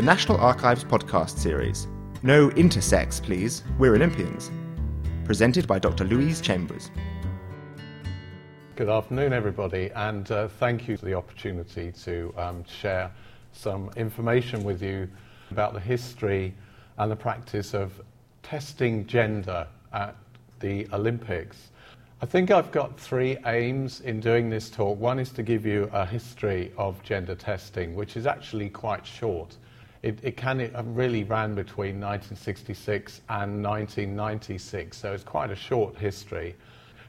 the National Archives podcast series. No intersex, please. We're Olympians. Presented by Dr. Louise Chambers. Good afternoon, everybody, and uh, thank you for the opportunity to um, share some information with you about the history and the practice of testing gender at the Olympics. I think I've got three aims in doing this talk. One is to give you a history of gender testing, which is actually quite short. It, it really ran between 1966 and 1996, so it's quite a short history.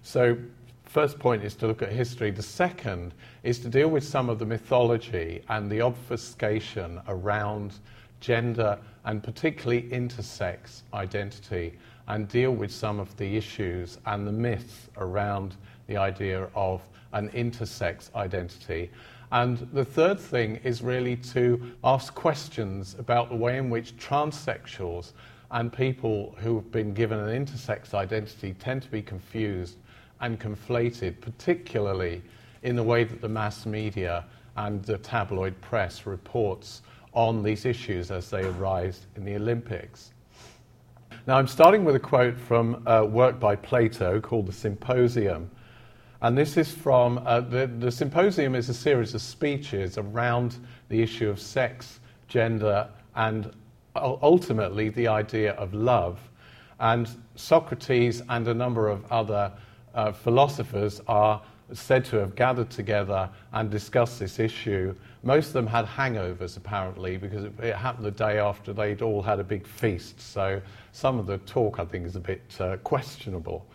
So first point is to look at history. The second is to deal with some of the mythology and the obfuscation around gender and particularly intersex identity and deal with some of the issues and the myths around the idea of an intersex identity. And the third thing is really to ask questions about the way in which transsexuals and people who have been given an intersex identity tend to be confused and conflated, particularly in the way that the mass media and the tabloid press reports on these issues as they arise in the Olympics. Now, I'm starting with a quote from a work by Plato called The Symposium. And this is from uh, the, the Symposium is a series of speeches around the issue of sex, gender, and ultimately the idea of love. And Socrates and a number of other uh, philosophers are said to have gathered together and discussed this issue. Most of them had hangovers, apparently, because it, it, happened the day after they'd all had a big feast. So some of the talk, I think, is a bit uh, questionable.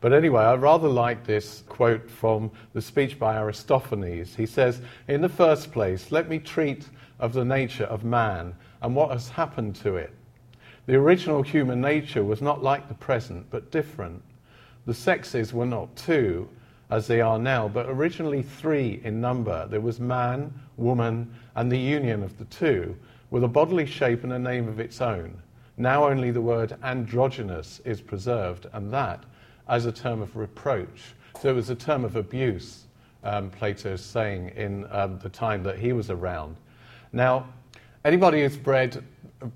But anyway, I rather like this quote from the speech by Aristophanes. He says, In the first place, let me treat of the nature of man and what has happened to it. The original human nature was not like the present, but different. The sexes were not two, as they are now, but originally three in number. There was man, woman, and the union of the two, with a bodily shape and a name of its own. Now only the word androgynous is preserved, and that as a term of reproach. So it was a term of abuse, um, Plato's saying in um, the time that he was around. Now, anybody who's read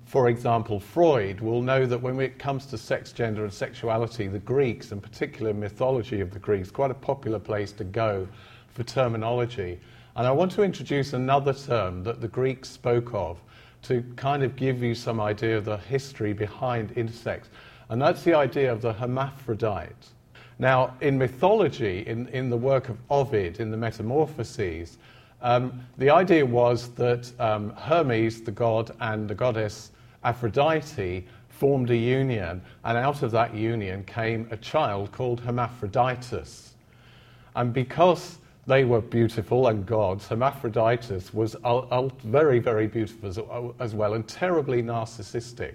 for example, Freud will know that when it comes to sex, gender, and sexuality, the Greeks, and particular mythology of the Greeks, quite a popular place to go for terminology. And I want to introduce another term that the Greeks spoke of to kind of give you some idea of the history behind intersex, and that's the idea of the hermaphrodite. Now, in mythology, in, in the work of Ovid, in the Metamorphoses, um, the idea was that um, Hermes, the god, and the goddess Aphrodite formed a union, and out of that union came a child called Hermaphroditus. And because they were beautiful and gods, Hermaphroditus was very, very beautiful as, well and terribly narcissistic.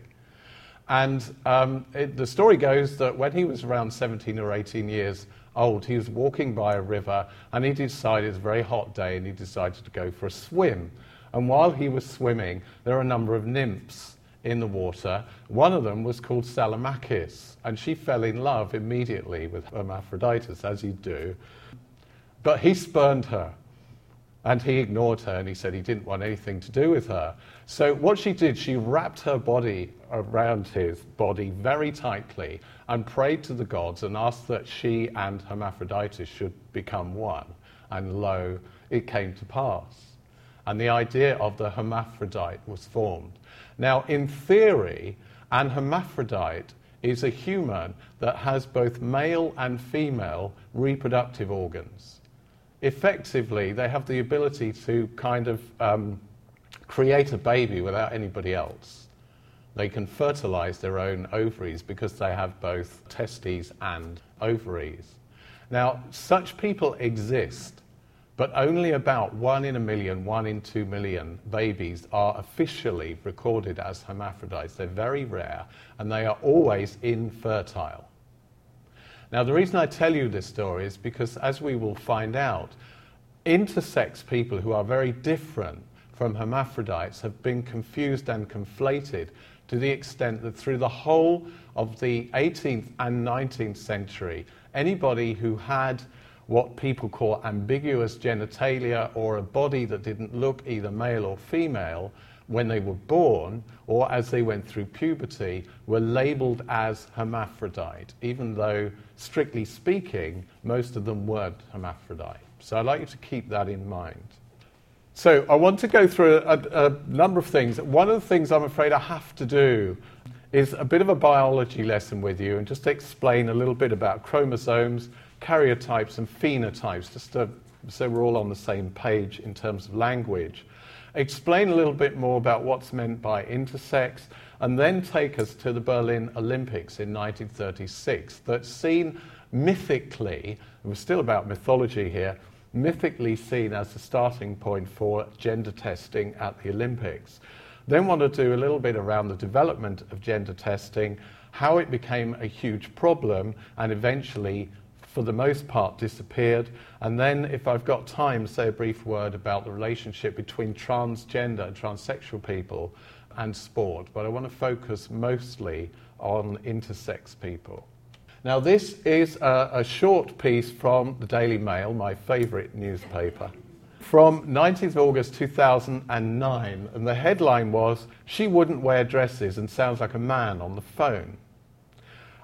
And um, it, the story goes that when he was around 17 or 18 years old. He was walking by a river and he decided, it's a very hot day, and he decided to go for a swim. And while he was swimming, there were a number of nymphs in the water. One of them was called Salmacis, and she fell in love immediately with Hermaphroditus, as you do. But he spurned her. And he ignored her and he said he didn't want anything to do with her. So, what she did, she wrapped her body around his body very tightly and prayed to the gods and asked that she and Hermaphroditus should become one. And lo, it came to pass. And the idea of the hermaphrodite was formed. Now, in theory, an hermaphrodite is a human that has both male and female reproductive organs effectively, they have the ability to kind of um, create a baby without anybody else. They can fertilize their own ovaries because they have both testes and ovaries. Now, such people exist, but only about one in a million, one in two million babies are officially recorded as hermaphrodites. They're very rare and they are always infertile. Now, the reason I tell you this story is because, as we will find out, intersex people who are very different from hermaphrodites have been confused and conflated to the extent that through the whole of the 18th and 19th century, anybody who had what people call ambiguous genitalia or a body that didn't look either male or female when they were born or as they went through puberty were labeled as hermaphrodite, even though, strictly speaking, most of them weren't hermaphrodite. So I'd like you to keep that in mind. So I want to go through a, a, number of things. One of the things I'm afraid I have to do is a bit of a biology lesson with you and just explain a little bit about chromosomes, karyotypes, and phenotypes, just to, so we're all on the same page in terms of language. Explain a little bit more about what's meant by intersex, and then take us to the Berlin Olympics in 1936, that's seen mythically, we're still about mythology here, mythically seen as the starting point for gender testing at the Olympics. Then want to do a little bit around the development of gender testing, how it became a huge problem, and eventually, for the most part, disappeared. And then, if I've got time, say a brief word about the relationship between transgender and transsexual people and sport. But I want to focus mostly on intersex people. Now, this is a, a short piece from the Daily Mail, my favourite newspaper from 19th August 2009, and the headline was She Wouldn't Wear Dresses and Sounds Like a Man on the Phone.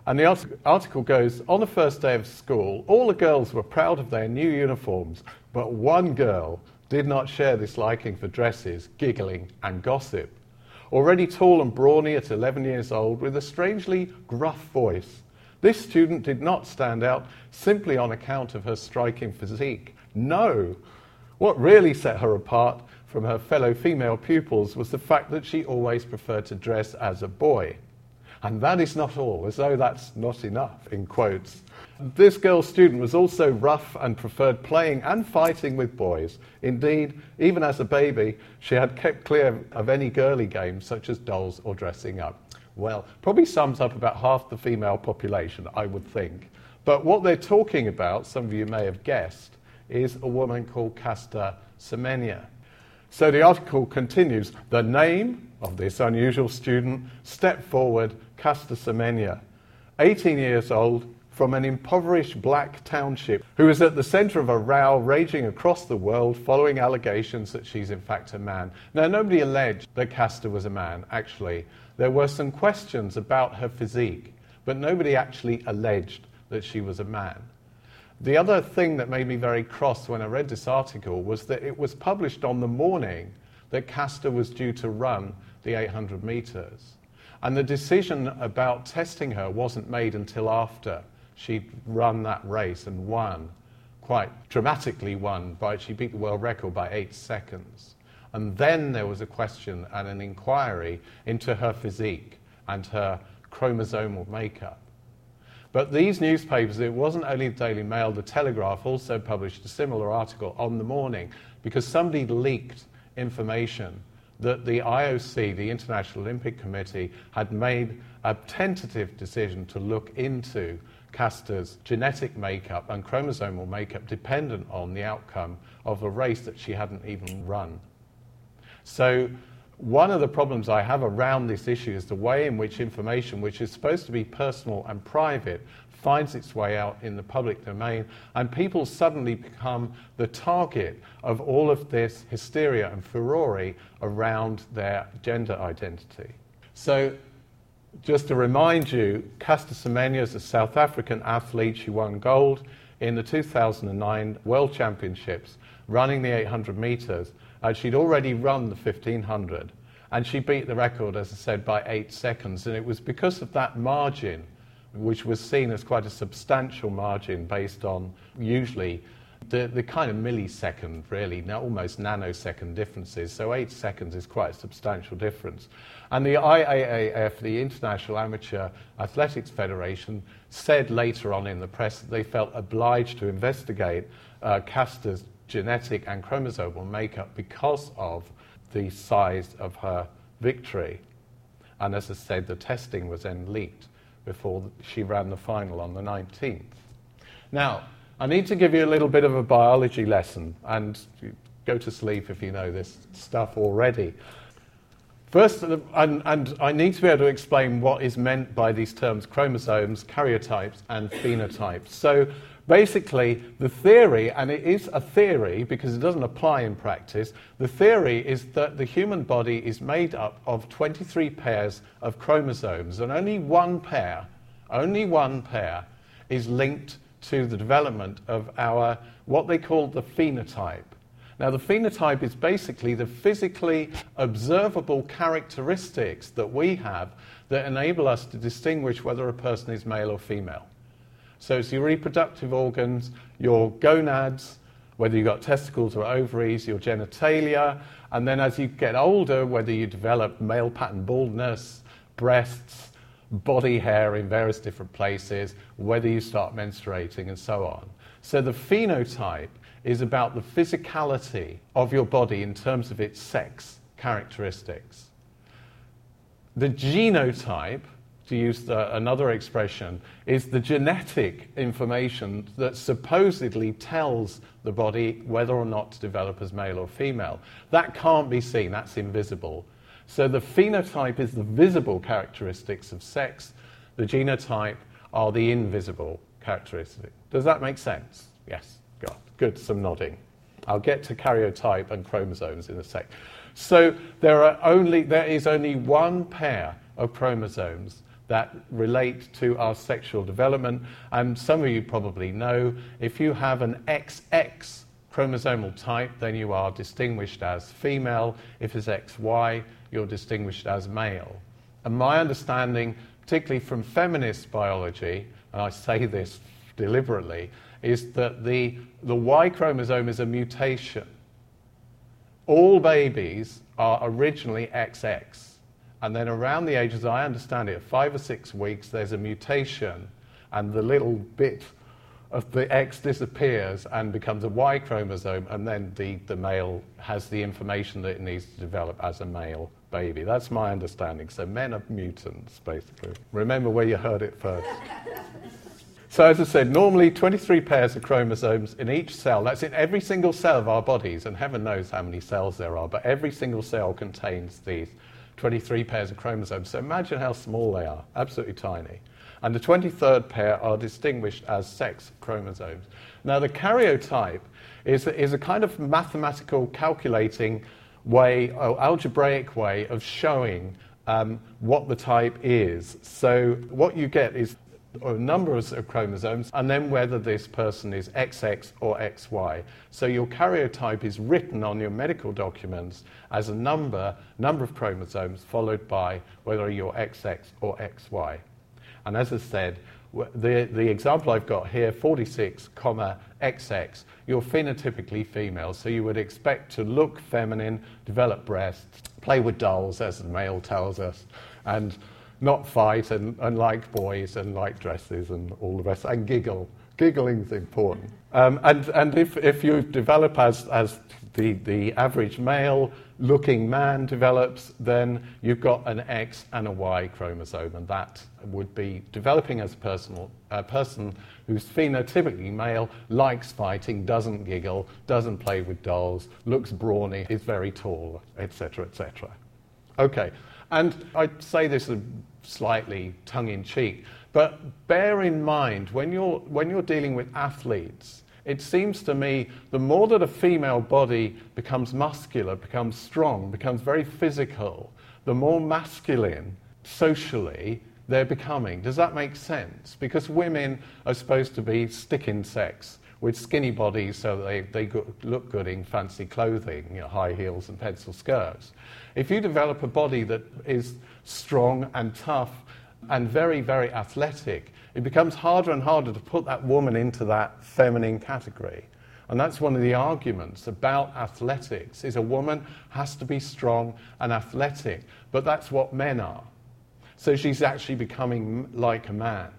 And the article goes On the first day of school, all the girls were proud of their new uniforms, but one girl did not share this liking for dresses, giggling, and gossip. Already tall and brawny at 11 years old, with a strangely gruff voice, this student did not stand out simply on account of her striking physique. No, what really set her apart from her fellow female pupils was the fact that she always preferred to dress as a boy. And that is not all, as though that's not enough, in quotes. This girl student was also rough and preferred playing and fighting with boys. Indeed, even as a baby, she had kept clear of any girly games such as dolls or dressing up. Well, probably sums up about half the female population, I would think. But what they're talking about, some of you may have guessed, is a woman called Caster Semenya. So the article continues the name of this unusual student stepped forward, Caster Semenya, 18 years old, from an impoverished black township, who is at the center of a row raging across the world following allegations that she's in fact a man. Now, nobody alleged that Caster was a man, actually. There were some questions about her physique, but nobody actually alleged that she was a man. The other thing that made me very cross when I read this article was that it was published on the morning that Caster was due to run the 800 meters. And the decision about testing her wasn't made until after she'd run that race and won, quite dramatically won, by, she beat the world record by eight seconds. And then there was a question and an inquiry into her physique and her chromosomal makeup. But these newspapers, it wasn't only the Daily Mail, the Telegraph also published a similar article on the morning because somebody leaked information that the IOC, the International Olympic Committee, had made a tentative decision to look into Caster's genetic makeup and chromosomal makeup dependent on the outcome of a race that she hadn't even run. So one of the problems I have around this issue is the way in which information, which is supposed to be personal and private, finds its way out in the public domain, and people suddenly become the target of all of this hysteria and furore around their gender identity. So, just to remind you, Caster Semenya is a South African athlete. She won gold in the 2009 World Championships running the 800 meters. Uh, she'd already run the 1500, and she beat the record, as I said, by eight seconds. And it was because of that margin, which was seen as quite a substantial margin based on usually the, the kind of millisecond, really, almost nanosecond differences. So eight seconds is quite a substantial difference. And the IAAF, the International Amateur Athletics Federation, said later on in the press that they felt obliged to investigate uh, Caster's genetic and chromosomal makeup because of the size of her victory. And as I said, the testing was then leaked before she ran the final on the 19th. Now, I need to give you a little bit of a biology lesson, and go to sleep if you know this stuff already. First, uh, and, and, I need to be able to explain what is meant by these terms chromosomes, karyotypes, and phenotypes. So, basically, the theory, and it is a theory because it doesn't apply in practice, the theory is that the human body is made up of 23 pairs of chromosomes, and only one pair, only one pair, is linked to the development of our, what they call the phenotype. Now, the phenotype is basically the physically observable characteristics that we have that enable us to distinguish whether a person is male or female. So it's your reproductive organs, your gonads, whether you've got testicles or ovaries, your genitalia, and then as you get older, whether you develop male pattern baldness, breasts, body hair in various different places, whether you start menstruating, and so on. So the phenotype is about the physicality of your body in terms of its sex characteristics. The genotype to use the, another expression, is the genetic information that supposedly tells the body whether or not to develop as male or female. That can't be seen, that's invisible. So the phenotype is the visible characteristics of sex, the genotype are the invisible characteristics. Does that make sense? Yes, good, good some nodding. I'll get to karyotype and chromosomes in a sec. So there, are only, there is only one pair of chromosomes that relate to our sexual development. And some of you probably know if you have an XX chromosomal type, then you are distinguished as female. If it's XY, you're distinguished as male. And my understanding, particularly from feminist biology, and I say this deliberately, is that the, the Y chromosome is a mutation. All babies are originally XX. And then around the age, as I understand it, five or six weeks, there's a mutation, and the little bit of the X disappears and becomes a Y chromosome, and then the, the male has the information that it needs to develop as a male baby. That's my understanding. So men are mutants, basically. Remember where you heard it first. so, as I said, normally 23 pairs of chromosomes in each cell. That's in every single cell of our bodies, and heaven knows how many cells there are, but every single cell contains these 23 pairs of chromosomes. So imagine how small they are, absolutely tiny. And the 23rd pair are distinguished as sex chromosomes. Now, the karyotype is, is a kind of mathematical calculating way, or algebraic way of showing um, what the type is. So, what you get is or numbers of chromosomes, and then whether this person is XX or XY. So your karyotype is written on your medical documents as a number, number of chromosomes, followed by whether you're XX or XY. And as I said, the, the example I've got here, 46, comma, XX, you're phenotypically female, so you would expect to look feminine, develop breasts, play with dolls, as the male tells us, and not fight and, and like boys and like dresses and all the rest, and giggle. Giggling is important. Um, and and if, if you develop as, as the, the average male looking man develops, then you've got an X and a Y chromosome, and that would be developing as a, personal, a person who's phenotypically male, likes fighting, doesn't giggle, doesn't play with dolls, looks brawny, is very tall, etc., etc. Okay, and I say this slightly tongue in cheek. But bear in mind, when you're, when you're dealing with athletes, it seems to me the more that a female body becomes muscular, becomes strong, becomes very physical, the more masculine socially they're becoming. Does that make sense? Because women are supposed to be stick insects with skinny bodies so they, they look good in fancy clothing, you know, high heels and pencil skirts. If you develop a body that is strong and tough and very, very athletic, it becomes harder and harder to put that woman into that feminine category. And that's one of the arguments about athletics is a woman has to be strong and athletic, but that's what men are. So she's actually becoming like a man.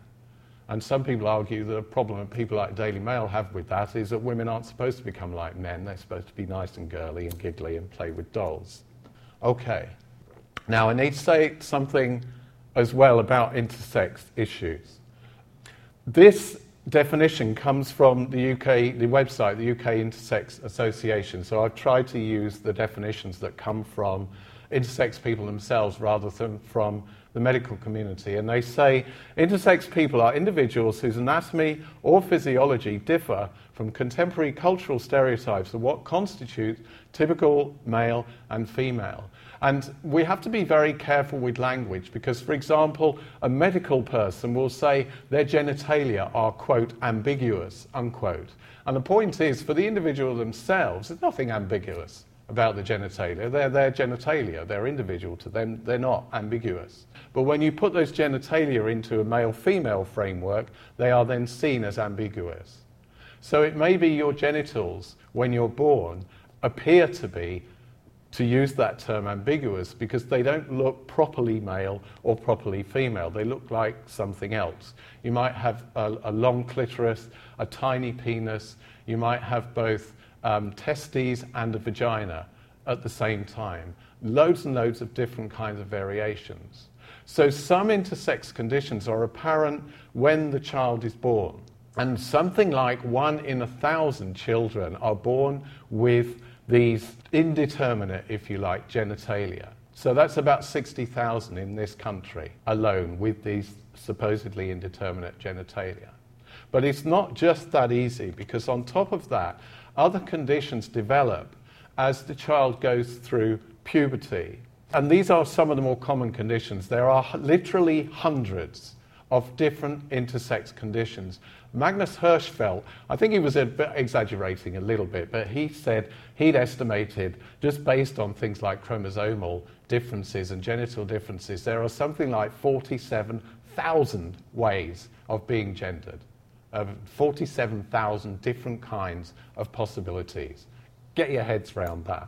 And some people argue that a problem that people like Daily Mail have with that is that women aren't supposed to become like men. They're supposed to be nice and girly and giggly and play with dolls. Okay. Now, I need to say something as well about intersex issues. This definition comes from the UK, the website, the UK Intersex Association. So I've tried to use the definitions that come from intersex people themselves rather than from the medical community. And they say intersex people are individuals whose anatomy or physiology differ from contemporary cultural stereotypes of what constitutes typical male and female. And we have to be very careful with language because, for example, a medical person will say their genitalia are, quote, ambiguous, unquote. And the point is, for the individual themselves, there's nothing ambiguous about the genitalia. They're their genitalia, they're individual to them, they're not ambiguous. But when you put those genitalia into a male female framework, they are then seen as ambiguous. So it may be your genitals, when you're born, appear to be, to use that term, ambiguous because they don't look properly male or properly female. They look like something else. You might have a, a long clitoris, a tiny penis, you might have both um, testes and a vagina at the same time. Loads and loads of different kinds of variations. So some intersex conditions are apparent when the child is born. And something like one in a thousand children are born with these indeterminate, if you like, genitalia. So that's about 60,000 in this country alone with these supposedly indeterminate genitalia. But it's not just that easy because, on top of that, other conditions develop as the child goes through puberty. And these are some of the more common conditions. There are literally hundreds of different intersex conditions. Magnus Hirschfeld, I think he was exaggerating a little bit, but he said he'd estimated, just based on things like chromosomal differences and genital differences, there are something like 47,000 ways of being gendered of 47,000 different kinds of possibilities. Get your heads around that.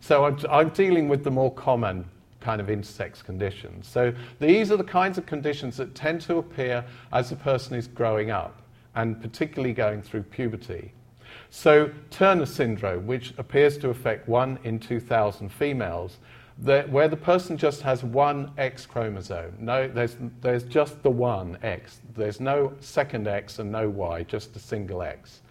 So I'm, I'm, dealing with the more common kind of intersex conditions. So these are the kinds of conditions that tend to appear as a person is growing up, and particularly going through puberty. So Turner syndrome, which appears to affect one in 2,000 females, the, where the person just has one X chromosome. No, there's, there's just the one X. There's no second X and no Y, just a single X.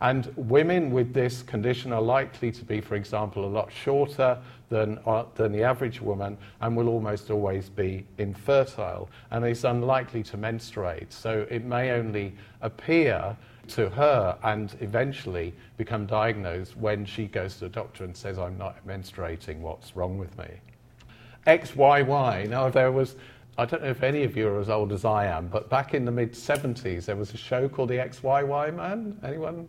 And women with this condition are likely to be, for example, a lot shorter than, uh, than the average woman and will almost always be infertile and is unlikely to menstruate. So it may only appear to her and eventually become diagnosed when she goes to the doctor and says, I'm not menstruating, what's wrong with me? XYY. Now, there was, I don't know if any of you are as old as I am, but back in the mid 70s, there was a show called The XYY Man. Anyone?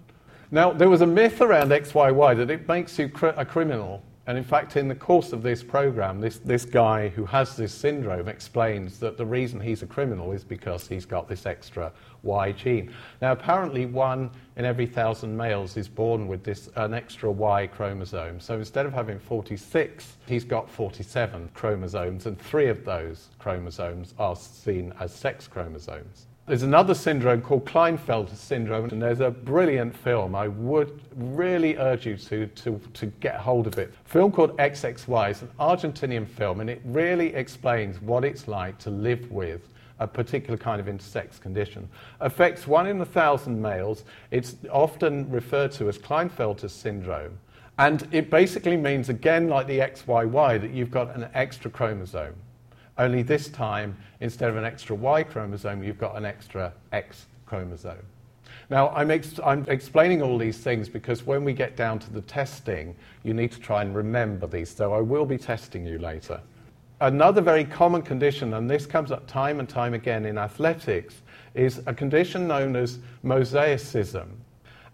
Now, there was a myth around XYY that it makes you cr- a criminal and in fact, in the course of this program, this, this guy who has this syndrome explains that the reason he's a criminal is because he's got this extra Y gene. Now, apparently, one in every thousand males is born with this an extra Y chromosome. So instead of having 46, he's got 47 chromosomes, and three of those chromosomes are seen as sex chromosomes. There's another syndrome called Klinefelter syndrome, and there's a brilliant film. I would really urge you to, to, to get hold of it. A film called XXY. is an Argentinian film, and it really explains what it's like to live with a particular kind of intersex condition. Affects one in a thousand males. It's often referred to as Klinefelter syndrome. And it basically means, again, like the XYY, that you've got an extra chromosome. Only this time, instead of an extra Y chromosome, you've got an extra X chromosome. Now, I'm, ex- I'm, explaining all these things because when we get down to the testing, you need to try and remember these. So I will be testing you later. Another very common condition, and this comes up time and time again in athletics, is a condition known as mosaicism.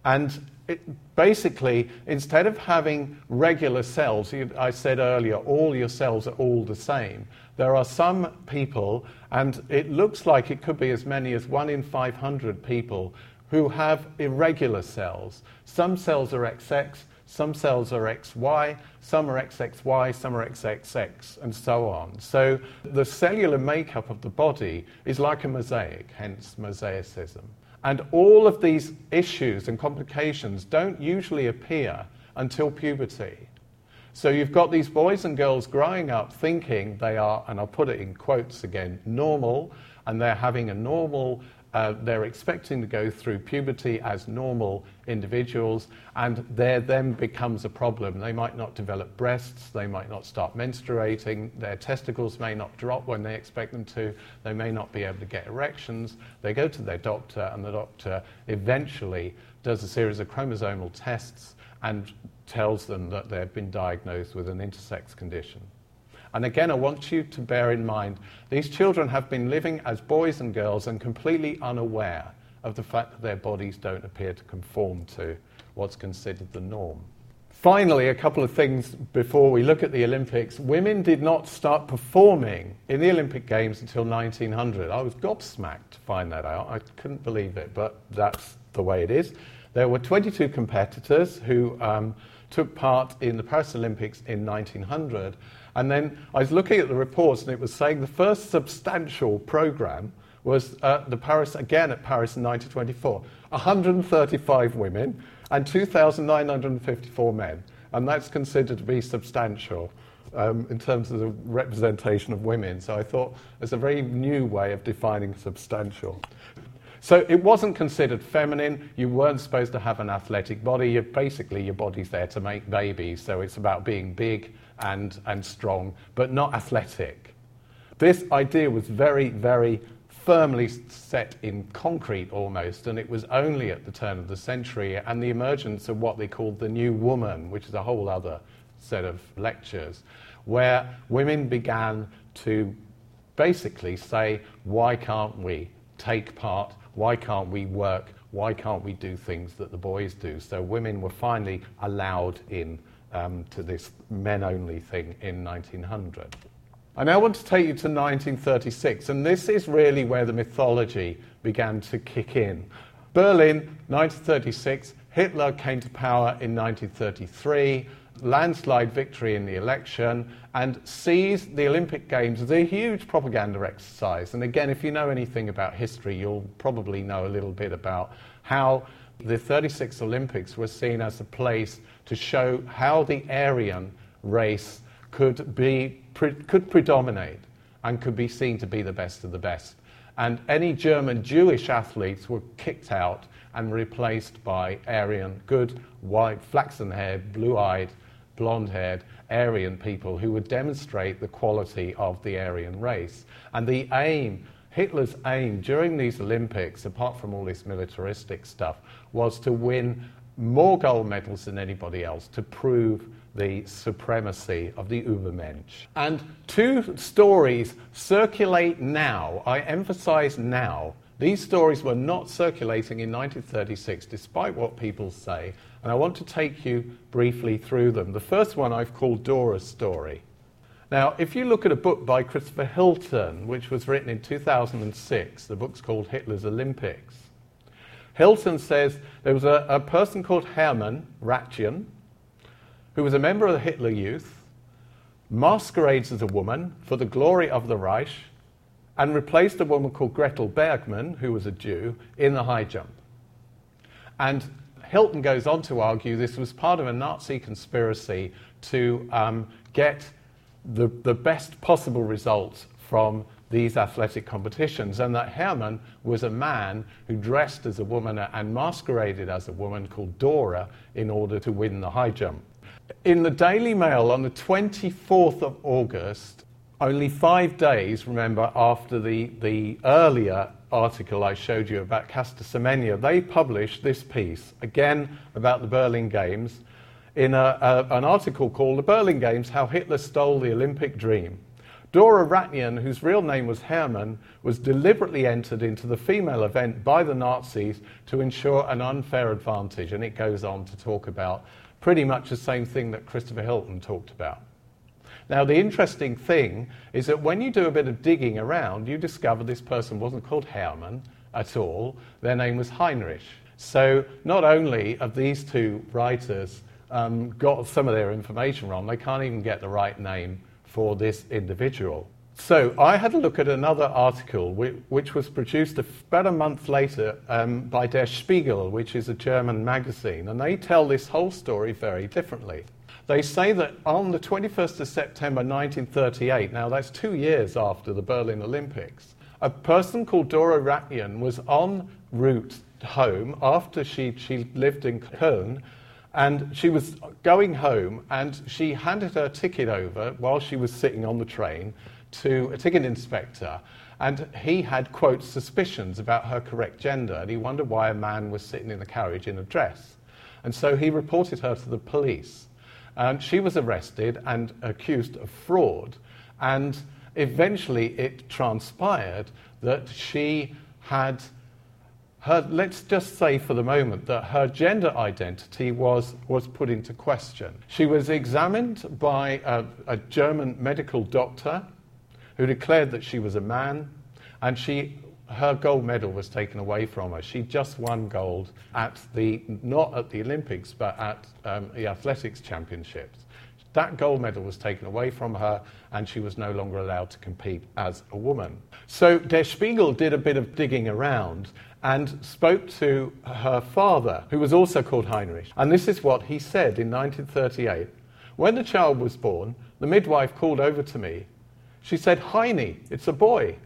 And it, basically, instead of having regular cells, you, I said earlier, all your cells are all the same. There are some people, and it looks like it could be as many as one in 500 people, who have irregular cells. Some cells are XX, some cells are XY, some are XXY, some are XXX, and so on. So the cellular makeup of the body is like a mosaic, hence mosaicism. And all of these issues and complications don't usually appear until puberty. So you've got these boys and girls growing up thinking they are, and I'll put it in quotes again, normal, and they're having a normal uh, they're expecting to go through puberty as normal individuals, and there then becomes a problem. They might not develop breasts, they might not start menstruating, their testicles may not drop when they expect them to, they may not be able to get erections. They go to their doctor, and the doctor eventually does a series of chromosomal tests and tells them that they've been diagnosed with an intersex condition. And again, I want you to bear in mind these children have been living as boys and girls and completely unaware of the fact that their bodies don't appear to conform to what's considered the norm. Finally, a couple of things before we look at the Olympics. Women did not start performing in the Olympic Games until 1900. I was gobsmacked to find that out. I couldn't believe it, but that's the way it is. There were 22 competitors who um, took part in the Paris Olympics in 1900, and then I was looking at the reports, and it was saying the first substantial program was the Paris, again at Paris in 1924. 135 women and 2,954 men. And that's considered to be substantial um, in terms of the representation of women. So I thought it's a very new way of defining substantial. So it wasn't considered feminine. You weren't supposed to have an athletic body. You're basically, your body's there to make babies. So it's about being big and, and strong, but not athletic. This idea was very, very firmly set in concrete almost, and it was only at the turn of the century and the emergence of what they called the New Woman, which is a whole other set of lectures, where women began to basically say, why can't we take part? Why can't we work? Why can't we do things that the boys do? So women were finally allowed in um, to this men only thing in 1900. I now want to take you to 1936, and this is really where the mythology began to kick in. Berlin, 1936, Hitler came to power in 1933, landslide victory in the election, and sees the Olympic Games as a huge propaganda exercise. And again, if you know anything about history, you'll probably know a little bit about how the 36 Olympics were seen as a place to show how the Aryan race could, be, pre- could predominate and could be seen to be the best of the best. And any German Jewish athletes were kicked out and replaced by Aryan, good, white, flaxen haired, blue eyed, blonde haired Aryan people who would demonstrate the quality of the Aryan race. And the aim, Hitler's aim during these Olympics, apart from all this militaristic stuff, was to win more gold medals than anybody else to prove the supremacy of the Übermensch. And two stories circulate now. I emphasize now. These stories were not circulating in 1936, despite what people say, and I want to take you briefly through them. The first one I've called Dora's story. Now, if you look at a book by Christopher Hilton, which was written in 2006, the book's called Hitler's Olympics, Hilton says there was a, a person called Hermann Ratjen, who was a member of the Hitler Youth, masquerades as a woman for the glory of the Reich, and replaced a woman called Gretel Bergmann, who was a Jew, in the high jump. And Hilton goes on to argue this was part of a Nazi conspiracy to um, get the, the best possible results from these athletic competitions, and that Hermann was a man who dressed as a woman and masqueraded as a woman called Dora in order to win the high jump. In the Daily Mail on the 24th of August, only five days, remember, after the, the earlier article I showed you about Caster Semenya, they published this piece, again about the Berlin Games, in a, a, an article called The Berlin Games How Hitler Stole the Olympic Dream. Dora Ratjen, whose real name was Hermann, was deliberately entered into the female event by the Nazis to ensure an unfair advantage. And it goes on to talk about pretty much the same thing that Christopher Hilton talked about. Now, the interesting thing is that when you do a bit of digging around, you discover this person wasn't called Hermann at all, their name was Heinrich. So, not only have these two writers um, got some of their information wrong, they can't even get the right name for this individual. So I had a look at another article which, was produced about a month later um, by Der Spiegel, which is a German magazine, and they tell this whole story very differently. They say that on the 21st of September 1938, now that's two years after the Berlin Olympics, a person called Dora Ratjen was en route home after she, she lived in Köln. And she was going home, and she handed her ticket over while she was sitting on the train to a ticket inspector. And he had, quote, suspicions about her correct gender, and he wondered why a man was sitting in the carriage in a dress. And so he reported her to the police. And she was arrested and accused of fraud. And eventually it transpired that she had her, let's just say for the moment that her gender identity was, was put into question. She was examined by a, a German medical doctor who declared that she was a man, and she, her gold medal was taken away from her. She just won gold at the, not at the Olympics, but at um, the athletics championships. That gold medal was taken away from her, and she was no longer allowed to compete as a woman. So Der Spiegel did a bit of digging around and spoke to her father, who was also called Heinrich. And this is what he said in 1938. When the child was born, the midwife called over to me. She said, Heine, it's a boy.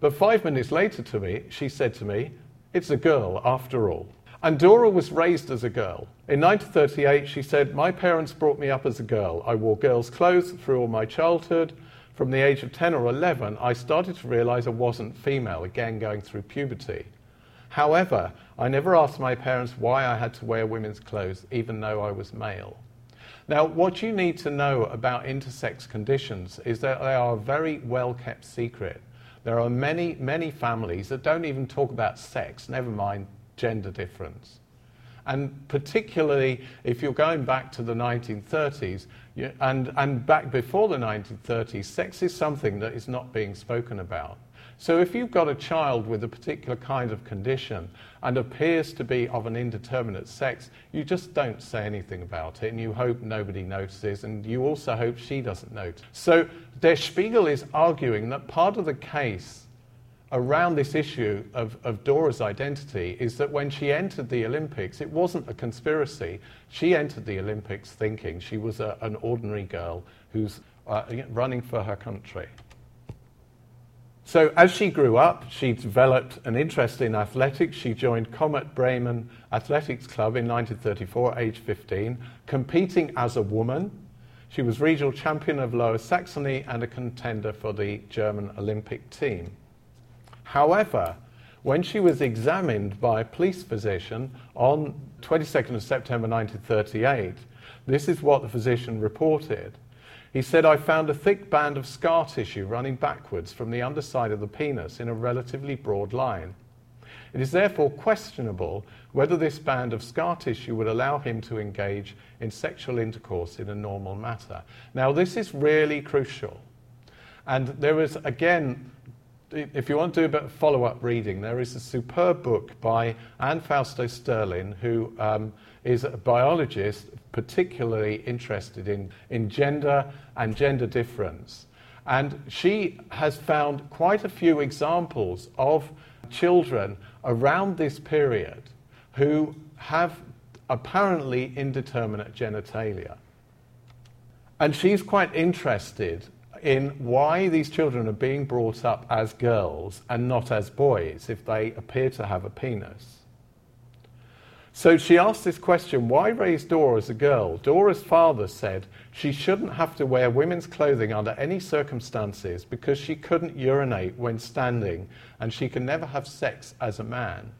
But five minutes later to me, she said to me, It's a girl after all. And Dora was raised as a girl. In 1938, she said, My parents brought me up as a girl. I wore girls' clothes through all my childhood. From the age of 10 or 11, I started to realize I wasn't female, again going through puberty. However, I never asked my parents why I had to wear women's clothes, even though I was male. Now, what you need to know about intersex conditions is that they are a very well kept secret. There are many, many families that don't even talk about sex, never mind gender difference. And particularly if you're going back to the 1930s you, and, and back before the 1930s, sex is something that is not being spoken about. So if you've got a child with a particular kind of condition and appears to be of an indeterminate sex, you just don't say anything about it and you hope nobody notices and you also hope she doesn't notice. So Der Spiegel is arguing that part of the case around this issue of, of Dora's identity is that when she entered the Olympics, it wasn't a conspiracy. She entered the Olympics thinking she was a, an ordinary girl who's uh, running for her country. So, as she grew up, she developed an interest in athletics. She joined Komet Bremen Athletics Club in 1934, age 15, competing as a woman. She was regional champion of Lower Saxony and a contender for the German Olympic team. However, when she was examined by a police physician on 22nd of September 1938, this is what the physician reported. He said, I found a thick band of scar tissue running backwards from the underside of the penis in a relatively broad line. It is therefore questionable whether this band of scar tissue would allow him to engage in sexual intercourse in a normal manner. Now, this is really crucial. And there is, again, if you want to do a bit of follow up reading, there is a superb book by Anne Fausto Sterling, who um, is a biologist particularly interested in, in gender and gender difference. And she has found quite a few examples of children around this period who have apparently indeterminate genitalia. And she's quite interested in why these children are being brought up as girls and not as boys if they appear to have a penis. So she asked this question why raise Dora as a girl? Dora's father said she shouldn't have to wear women's clothing under any circumstances because she couldn't urinate when standing and she can never have sex as a man.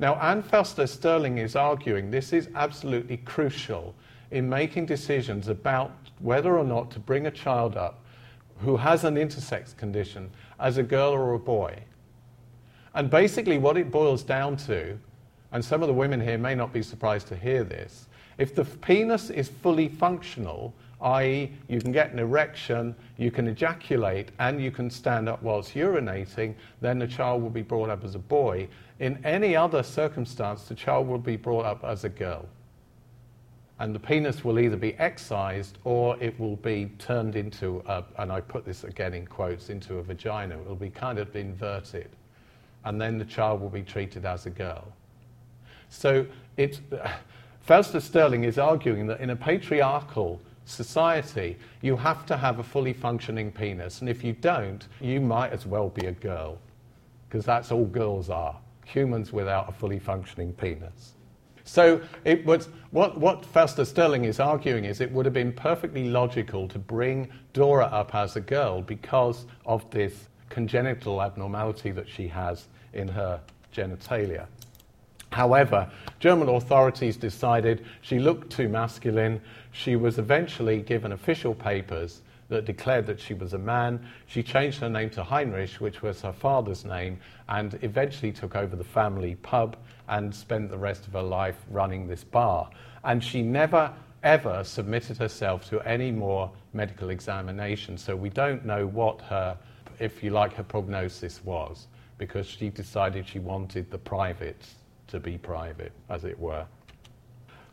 Now, Anne Fausto Sterling is arguing this is absolutely crucial in making decisions about whether or not to bring a child up who has an intersex condition as a girl or a boy. And basically, what it boils down to and some of the women here may not be surprised to hear this, if the penis is fully functional, i.e., you can get an erection, you can ejaculate, and you can stand up whilst urinating, then the child will be brought up as a boy. In any other circumstance, the child will be brought up as a girl. And the penis will either be excised or it will be turned into, a, and I put this again in quotes, into a vagina. It will be kind of inverted. And then the child will be treated as a girl. So it, Fausto Sterling is arguing that in a patriarchal society, you have to have a fully functioning penis, and if you don't, you might as well be a girl. because that's all girls are humans without a fully functioning penis. So it was, what, what Fausto Sterling is arguing is it would have been perfectly logical to bring Dora up as a girl because of this congenital abnormality that she has in her genitalia. However, German authorities decided she looked too masculine. She was eventually given official papers that declared that she was a man. She changed her name to Heinrich, which was her father's name, and eventually took over the family pub and spent the rest of her life running this bar. And she never, ever submitted herself to any more medical examination. So we don't know what her, if you like, her prognosis was, because she decided she wanted the private to be private, as it were.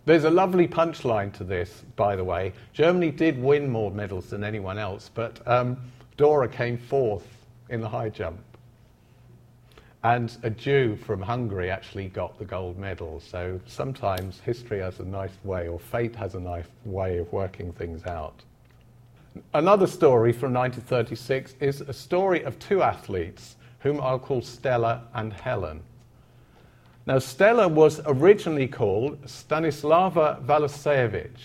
There's a lovely punchline to this, by the way. Germany did win more medals than anyone else, but um, Dora came fourth in the high jump. And a Jew from Hungary actually got the gold medal. So sometimes history has a nice way, or fate has a nice way of working things out. Another story from 1936 is a story of two athletes whom I'll call Stella and Helen. Now, Stella was originally called Stanislava Walasiewicz,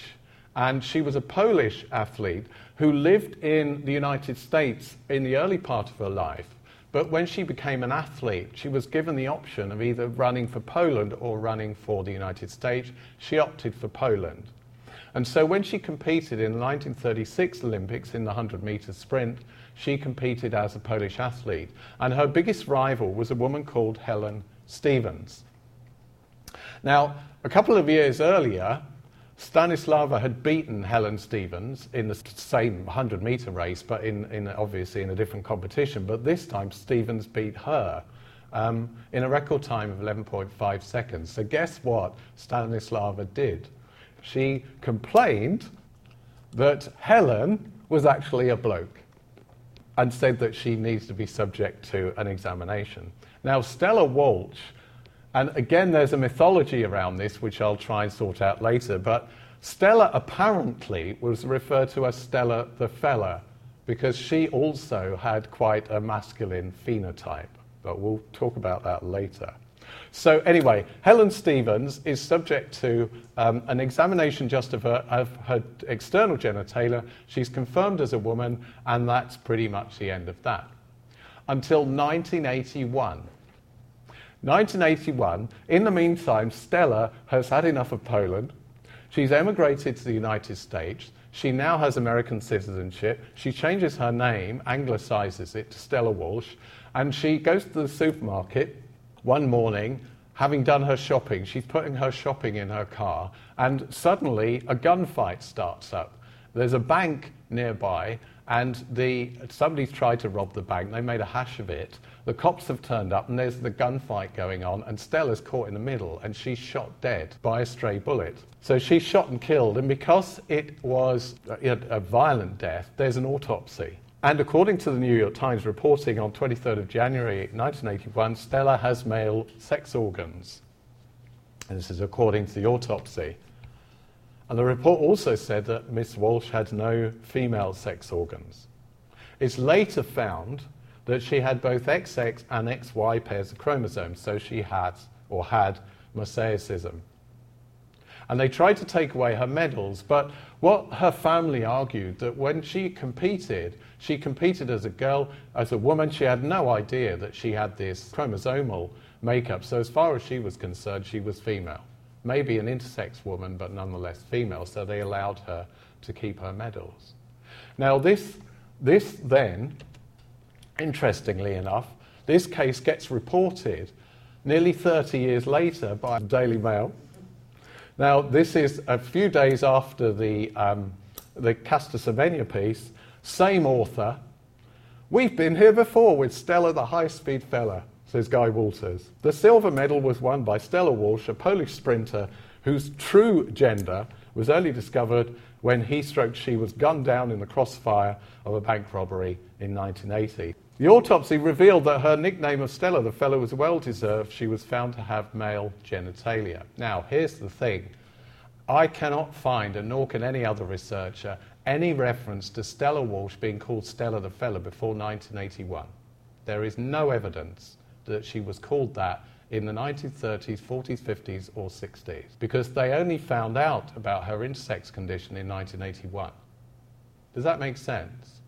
and she was a Polish athlete who lived in the United States in the early part of her life. But when she became an athlete, she was given the option of either running for Poland or running for the United States. She opted for Poland. And so when she competed in the 1936 Olympics in the 100 meter sprint, she competed as a Polish athlete. And her biggest rival was a woman called Helen Stephens. Now, a couple of years earlier, Stanislava had beaten Helen Stephens in the same 100 meter race, but in, in, obviously in a different competition. But this time, Stephens beat her um, in a record time of 11.5 seconds. So, guess what Stanislava did? She complained that Helen was actually a bloke and said that she needs to be subject to an examination. Now, Stella Walsh and again, there's a mythology around this, which I'll try and sort out later. But Stella apparently was referred to as Stella the Fella because she also had quite a masculine phenotype. But we'll talk about that later. So, anyway, Helen Stephens is subject to um, an examination just of her, of her external genitalia. She's confirmed as a woman, and that's pretty much the end of that. Until 1981, 1981, in the meantime, Stella has had enough of Poland. She's emigrated to the United States. She now has American citizenship. She changes her name, anglicizes it to Stella Walsh, and she goes to the supermarket one morning, having done her shopping. She's putting her shopping in her car, and suddenly a gunfight starts up. There's a bank nearby, and the, somebody's tried to rob the bank. They made a hash of it. The cops have turned up, and there's the gunfight going on, and Stella's caught in the middle, and she's shot dead by a stray bullet. So she's shot and killed, and because it was a, violent death, there's an autopsy. And according to the New York Times reporting on 23rd of January 1981, Stella has male sex organs. And this is according to the autopsy. And the report also said that Miss Walsh had no female sex organs. It's later found that she had both XX and XY pairs of chromosomes, so she had or had mosaicism. And they tried to take away her medals, but what her family argued that when she competed, she competed as a girl, as a woman, she had no idea that she had this chromosomal makeup. So as far as she was concerned, she was female maybe an intersex woman, but nonetheless female, so they allowed her to keep her medals. Now, this, this then, interestingly enough, this case gets reported nearly 30 years later by the Daily Mail. Now, this is a few days after the, um, the Caster Semenya piece, same author. We've been here before with Stella the High Speed Fella says Guy Walters. The silver medal was won by Stella Walsh, a Polish sprinter whose true gender was only discovered when he stroked she was gunned down in the crossfire of a bank robbery in 1980. The autopsy revealed that her nickname of Stella the Fella was well deserved. She was found to have male genitalia. Now, here's the thing I cannot find, and nor can any other researcher, any reference to Stella Walsh being called Stella the Fella before 1981. There is no evidence that she was called that in the 1930s, 40s, 50s, or 60s, because they only found out about her intersex condition in 1981. Does that make sense?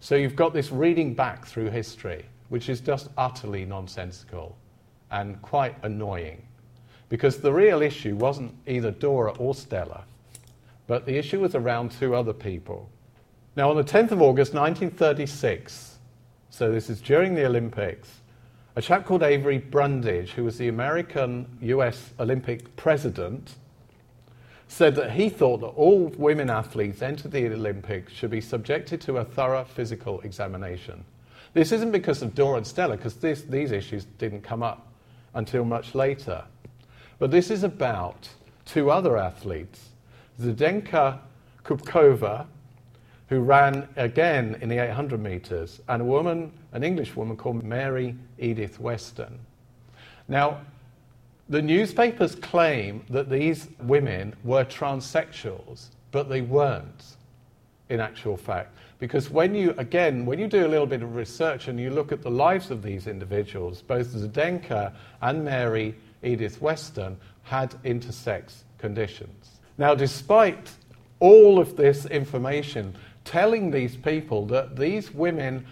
So you've got this reading back through history, which is just utterly nonsensical and quite annoying. Because the real issue wasn't either Dora or Stella, but the issue was around two other people. Now, on the 10th of August 1936, so this is during the Olympics, a chap called Avery Brundage, who was the American US Olympic president, said that he thought that all women athletes entered the Olympics should be subjected to a thorough physical examination. This isn't because of Dora and Stella, because these issues didn't come up until much later. But this is about two other athletes, Zdenka Koubkova, who ran again in the 800 metres, and a woman, an English woman called Mary Edith Weston. Now, the newspapers claim that these women were transsexuals, but they weren't, in actual fact. Because when you, again, when you do a little bit of research and you look at the lives of these individuals, both Zdenka and Mary Edith Weston had intersex conditions. Now, despite all of this information, telling these people that these women,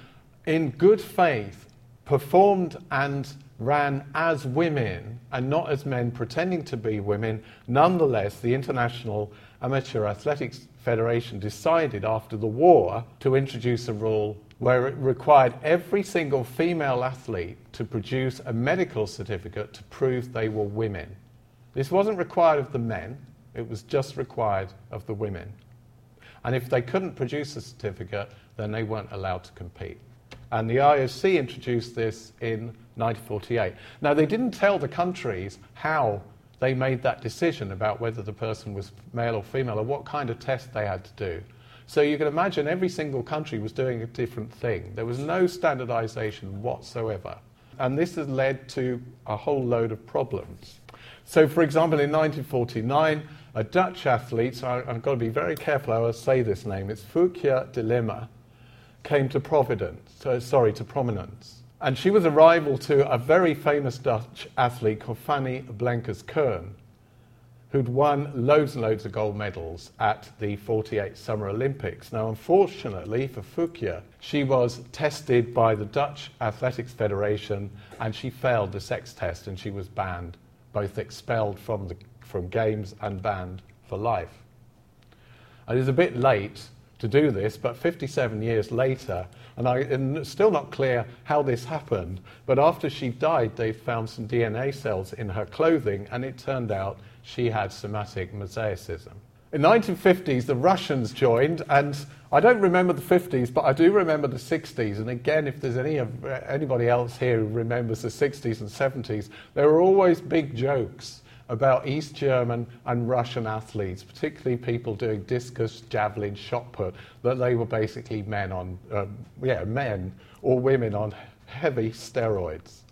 in good faith, performed and ran as women and not as men pretending to be women, nonetheless, the International Amateur Athletics Federation decided after the war to introduce a rule where it required every single female athlete to produce a medical certificate to prove they were women. This wasn't required of the men, it was just required of the women. And if they couldn't produce a certificate, then they weren't allowed to compete. And the IOC introduced this in 1948. Now, they didn't tell the countries how they made that decision about whether the person was male or female or what kind of test they had to do. So you can imagine every single country was doing a different thing. There was no standardization whatsoever. And this has led to a whole load of problems. So, for example, in 1949, a Dutch athlete, so I, have got to be very careful how I say this name, it's Foekje Dillema, came to Providence, uh, sorry, to prominence. And she was a rival to a very famous Dutch athlete called Fanny Blankers-Koen, who'd won loads and loads of gold medals at the 48 Summer Olympics. Now, unfortunately for Foekje, she was tested by the Dutch Athletics Federation and she failed the sex test and she was banned, both expelled from the from games and banned for life. And it's a bit late to do this, but 57 years later, and, I, and it's still not clear how this happened, but after she died, they found some DNA cells in her clothing, and it turned out she had somatic mosaicism. In 1950s, the Russians joined, and I don't remember the 50s, but I do remember the 60s. And again, if there's any anybody else here who remembers the 60s and 70s, there were always big jokes about East German and Russian athletes, particularly people doing discus, javelin, shot put, that they were basically men on, um, yeah, men or women on heavy steroids.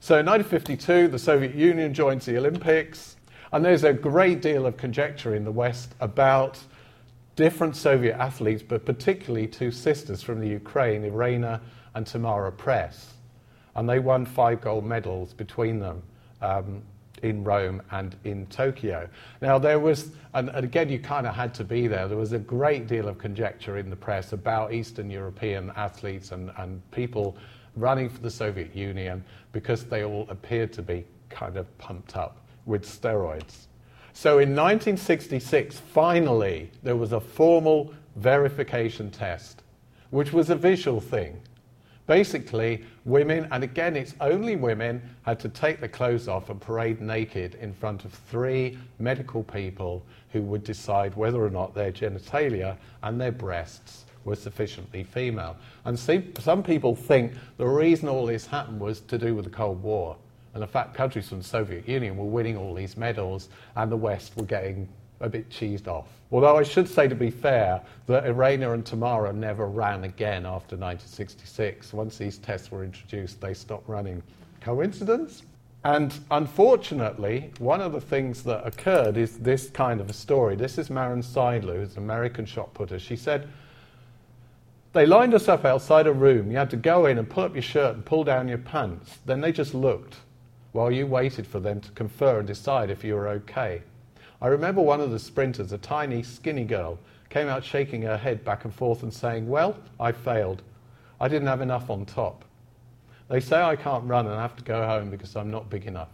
So in 1952, the Soviet Union joins the Olympics, and there's a great deal of conjecture in the West about different Soviet athletes, but particularly two sisters from the Ukraine, Irina and Tamara Press. And they won five gold medals between them. Um, in Rome and in Tokyo. Now, there was, and, and again, you kind of had to be there, there was a great deal of conjecture in the press about Eastern European athletes and, and people running for the Soviet Union because they all appeared to be kind of pumped up with steroids. So in 1966, finally, there was a formal verification test, which was a visual thing. Basically, women, and again, it's only women, had to take their clothes off and parade naked in front of three medical people who would decide whether or not their genitalia and their breasts were sufficiently female. And see, some people think the reason all this happened was to do with the Cold War. And the fact countries from the Soviet Union were winning all these medals and the West were getting a bit cheesed off. Although I should say, to be fair, that Irina and Tamara never ran again after 1966. Once these tests were introduced, they stopped running. Coincidence? And unfortunately, one of the things that occurred is this kind of a story. This is Maren Seidler, who's an American shot putter. She said, They lined us up outside a room. You had to go in and pull up your shirt and pull down your pants. Then they just looked while you waited for them to confer and decide if you were okay. I remember one of the sprinters, a tiny, skinny girl, came out shaking her head back and forth and saying, Well, I failed. I didn't have enough on top. They say I can't run and I have to go home because I'm not big enough.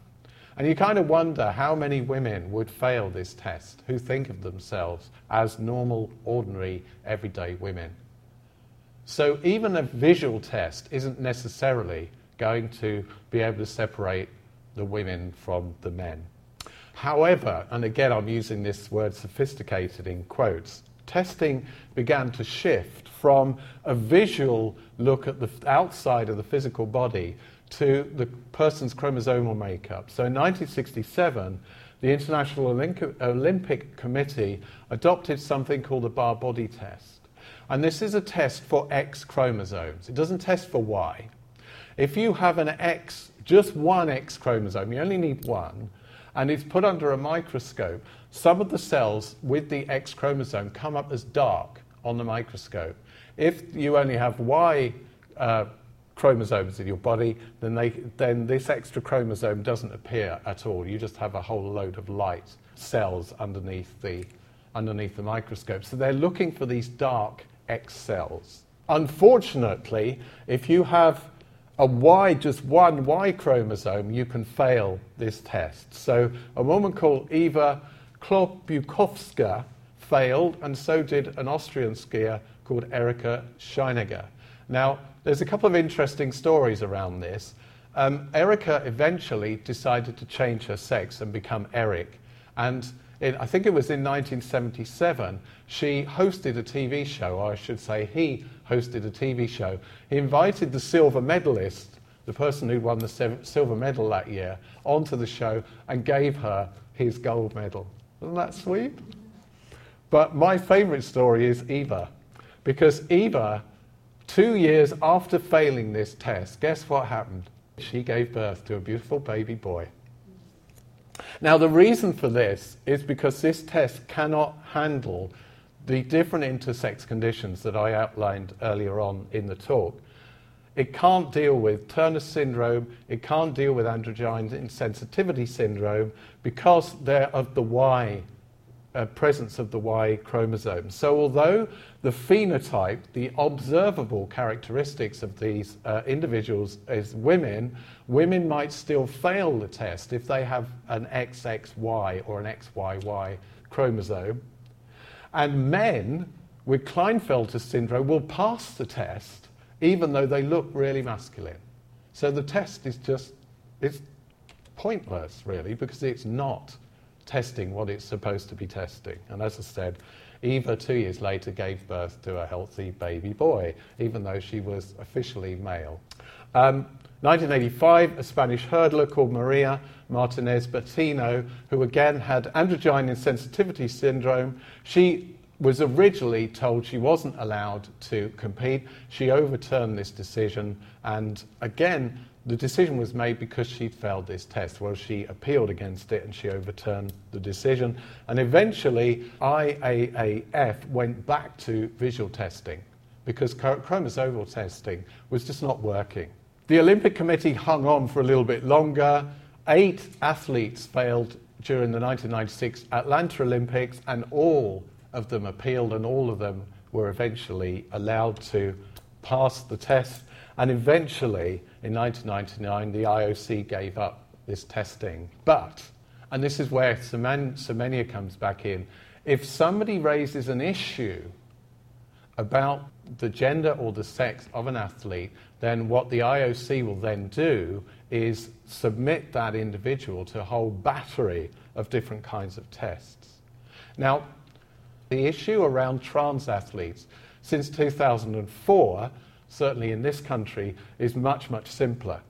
And you kind of wonder how many women would fail this test who think of themselves as normal, ordinary, everyday women. So even a visual test isn't necessarily going to be able to separate the women from the men. However, and again I'm using this word sophisticated in quotes, testing began to shift from a visual look at the outside of the physical body to the person's chromosomal makeup. So in 1967, the International Olympic Committee adopted something called the Barr body test. And this is a test for X chromosomes. It doesn't test for Y. If you have an X, just one X chromosome, you only need one, and it's put under a microscope, some of the cells with the X chromosome come up as dark on the microscope. If you only have Y uh, chromosomes in your body, then, they, then this extra chromosome doesn't appear at all. You just have a whole load of light cells underneath the, underneath the microscope. So they're looking for these dark X cells. Unfortunately, if you have a Y, just one Y chromosome, you can fail this test. So a woman called Eva Klobukowska failed, and so did an Austrian skier called Erika Schinegger. Now, there's a couple of interesting stories around this. Um, Erika eventually decided to change her sex and become Eric. And I think it was in 1977, she hosted a TV show, or I should say, he hosted a TV show. He invited the silver medalist, the person who won the silver medal that year, onto the show and gave her his gold medal. Isn't that sweet? But my favorite story is Eva, because Eva, two years after failing this test, guess what happened? She gave birth to a beautiful baby boy. Now, the reason for this is because this test cannot handle the different intersex conditions that I outlined earlier on in the talk. It can't deal with Turner syndrome, it can't deal with androgen insensitivity syndrome because they're of the Y uh, presence of the Y chromosome. So, although the phenotype, the observable characteristics of these uh, individuals is women, women might still fail the test if they have an XXY or an XYY chromosome. And men with Klinefelter syndrome will pass the test even though they look really masculine. So the test is just, it's pointless really because it's not testing what it's supposed to be testing. And as I said, Eva, two years later, gave birth to a healthy baby boy, even though she was officially male. Um, 1985, a Spanish hurdler called Maria Martinez Patiño, who again had androgen insensitivity syndrome. She was originally told she wasn't allowed to compete. She overturned this decision, and again, the decision was made because she'd failed this test. Well, she appealed against it and she overturned the decision. And eventually, IAAF went back to visual testing because chromosomal testing was just not working. The Olympic Committee hung on for a little bit longer. Eight athletes failed during the 1996 Atlanta Olympics, and all of them appealed, and all of them were eventually allowed to pass the test. And eventually, in 1999, the IOC gave up this testing. But, and this is where Semenya comes back in, if somebody raises an issue about the gender or the sex of an athlete, then what the IOC will then do is submit that individual to a whole battery of different kinds of tests. Now, the issue around trans athletes, since 2004, certainly in this country, is much, much simpler.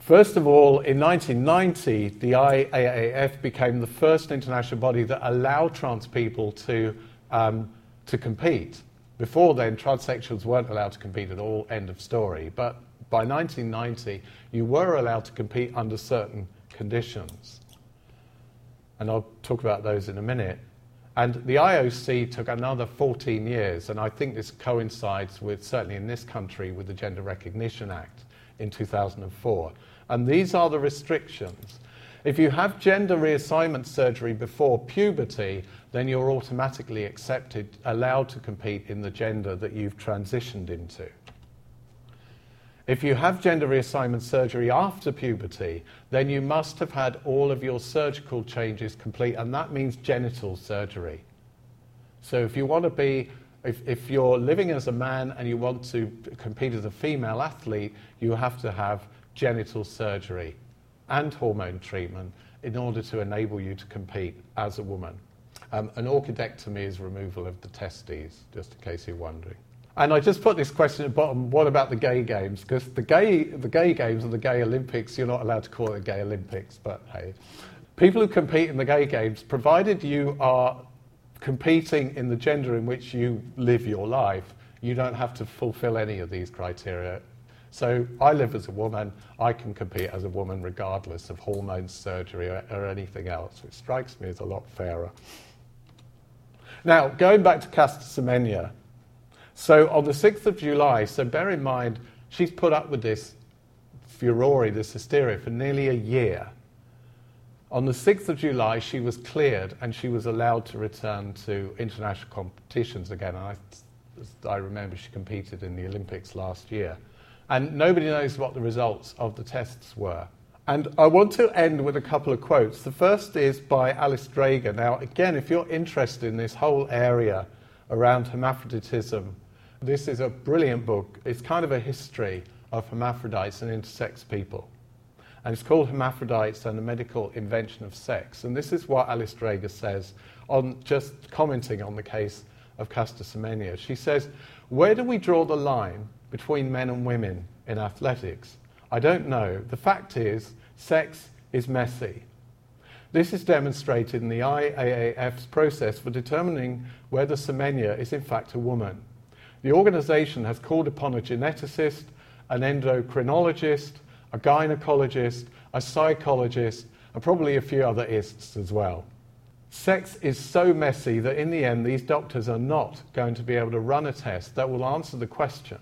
First of all, in 1990, the IAAF became the first international body that allowed trans people to, um, to compete. Before then, transsexuals weren't allowed to compete at all, end of story. But by 1990, you were allowed to compete under certain conditions. And I'll talk about those in a minute. And the IOC took another 14 years, and I think this coincides with, certainly in this country, with the Gender Recognition Act in 2004. And these are the restrictions. If you have gender reassignment surgery before puberty, then you're automatically accepted, allowed to compete in the gender that you've transitioned into. If you have gender reassignment surgery after puberty, then you must have had all of your surgical changes complete, and that means genital surgery. So if you want to be, if, if you're living as a man and you want to compete as a female athlete, you have to have genital surgery and hormone treatment in order to enable you to compete as a woman. Um, an orchidectomy is removal of the testes, just in case you're wondering. And I just put this question at the bottom what about the gay games? Because the gay, the gay games and the gay Olympics, you're not allowed to call it gay Olympics, but hey. People who compete in the gay games, provided you are competing in the gender in which you live your life, you don't have to fulfill any of these criteria. So I live as a woman, I can compete as a woman regardless of hormone surgery or, or anything else, which strikes me as a lot fairer. Now, going back to Caster Semenya, so on the 6th of July, so bear in mind, she's put up with this furore, this hysteria, for nearly a year. On the 6th of July, she was cleared and she was allowed to return to international competitions again. I, I remember she competed in the Olympics last year. And nobody knows what the results of the tests were. And I want to end with a couple of quotes. The first is by Alice Dreger. Now, again, if you're interested in this whole area around hermaphroditism this is a brilliant book. It's kind of a history of hermaphrodites and intersex people. And it's called Hermaphrodites and the Medical Invention of Sex. And this is what Alice Dreger says on just commenting on the case of Caster Semenya. She says, Where do we draw the line between men and women in athletics? I don't know. The fact is, sex is messy. This is demonstrated in the IAAF's process for determining whether Semenya is in fact a woman. The organization has called upon a geneticist, an endocrinologist, a gynecologist, a psychologist, and probably a few other ists as well. Sex is so messy that in the end, these doctors are not going to be able to run a test that will answer the question.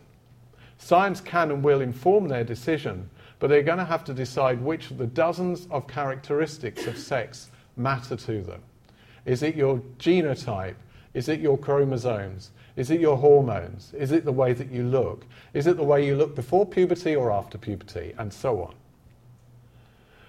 Science can and will inform their decision, but they're going to have to decide which of the dozens of characteristics of sex matter to them. Is it your genotype? Is it your chromosomes? Is it your hormones? Is it the way that you look? Is it the way you look before puberty or after puberty? And so on.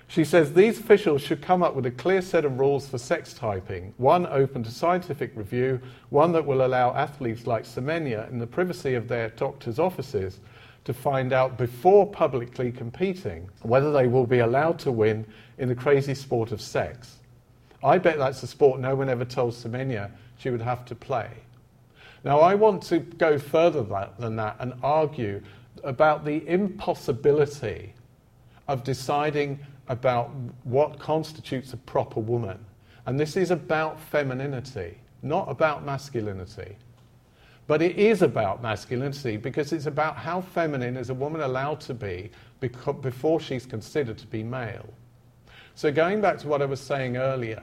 She says these officials should come up with a clear set of rules for sex typing, one open to scientific review, one that will allow athletes like Semenya, in the privacy of their doctors' offices, to find out before publicly competing whether they will be allowed to win in the crazy sport of sex. I bet that's a sport no one ever told Semenya she would have to play. Now, I want to go further than that and argue about the impossibility of deciding about what constitutes a proper woman. And this is about femininity, not about masculinity. But it is about masculinity because it's about how feminine is a woman allowed to be before she's considered to be male. So, going back to what I was saying earlier,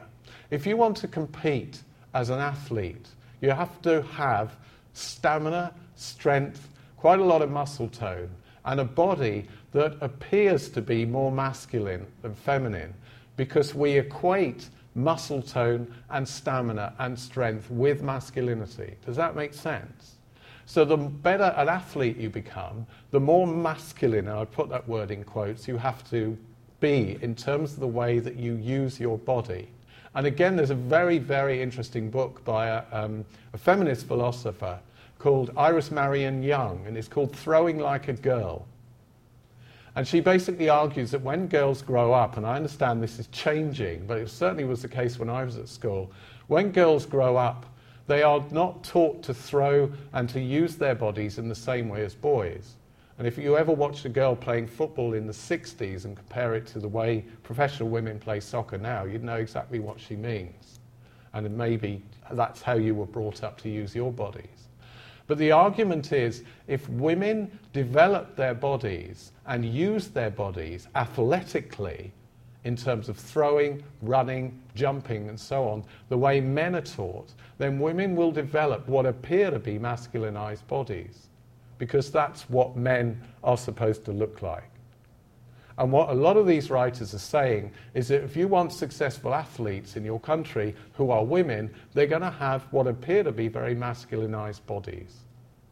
if you want to compete as an athlete, you have to have stamina, strength, quite a lot of muscle tone, and a body that appears to be more masculine than feminine because we equate muscle tone and stamina and strength with masculinity. Does that make sense? So, the better an athlete you become, the more masculine, and I put that word in quotes, you have to be in terms of the way that you use your body. And again, there's a very, very interesting book by a, um, a feminist philosopher called Iris Marion Young, and it's called Throwing Like a Girl. And she basically argues that when girls grow up, and I understand this is changing, but it certainly was the case when I was at school, when girls grow up, they are not taught to throw and to use their bodies in the same way as boys. And if you ever watched a girl playing football in the 60s and compare it to the way professional women play soccer now, you'd know exactly what she means. And maybe that's how you were brought up to use your bodies. But the argument is if women develop their bodies and use their bodies athletically in terms of throwing, running, jumping, and so on, the way men are taught, then women will develop what appear to be masculinized bodies because that's what men are supposed to look like. And what a lot of these writers are saying is that if you want successful athletes in your country who are women, they're going to have what appear to be very masculinized bodies.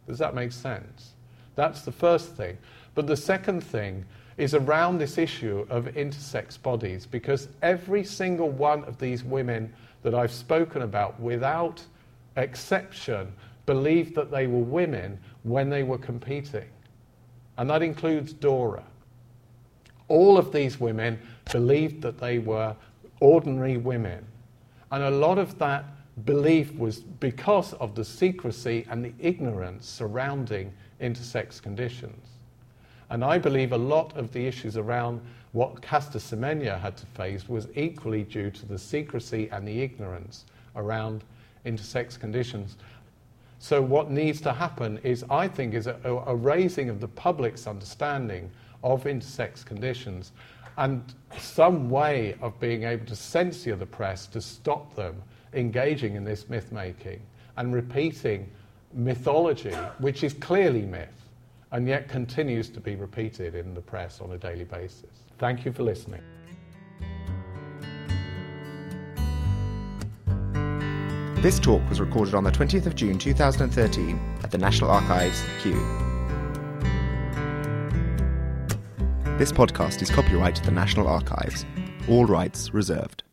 Does that make sense? That's the first thing. But the second thing is around this issue of intersex bodies, because every single one of these women that I've spoken about, without exception, believed that they were women when they were competing. And that includes Dora. All of these women believed that they were ordinary women. And a lot of that belief was because of the secrecy and the ignorance surrounding intersex conditions. And I believe a lot of the issues around what Caster Semenya had to face was equally due to the secrecy and the ignorance around intersex conditions. So, what needs to happen is, I think, is a, a raising of the public's understanding of intersex conditions and some way of being able to censure the press to stop them engaging in this myth making and repeating mythology, which is clearly myth and yet continues to be repeated in the press on a daily basis. Thank you for listening. This talk was recorded on the 20th of June 2013 at the National Archives, Kew. This podcast is copyright to the National Archives. All rights reserved.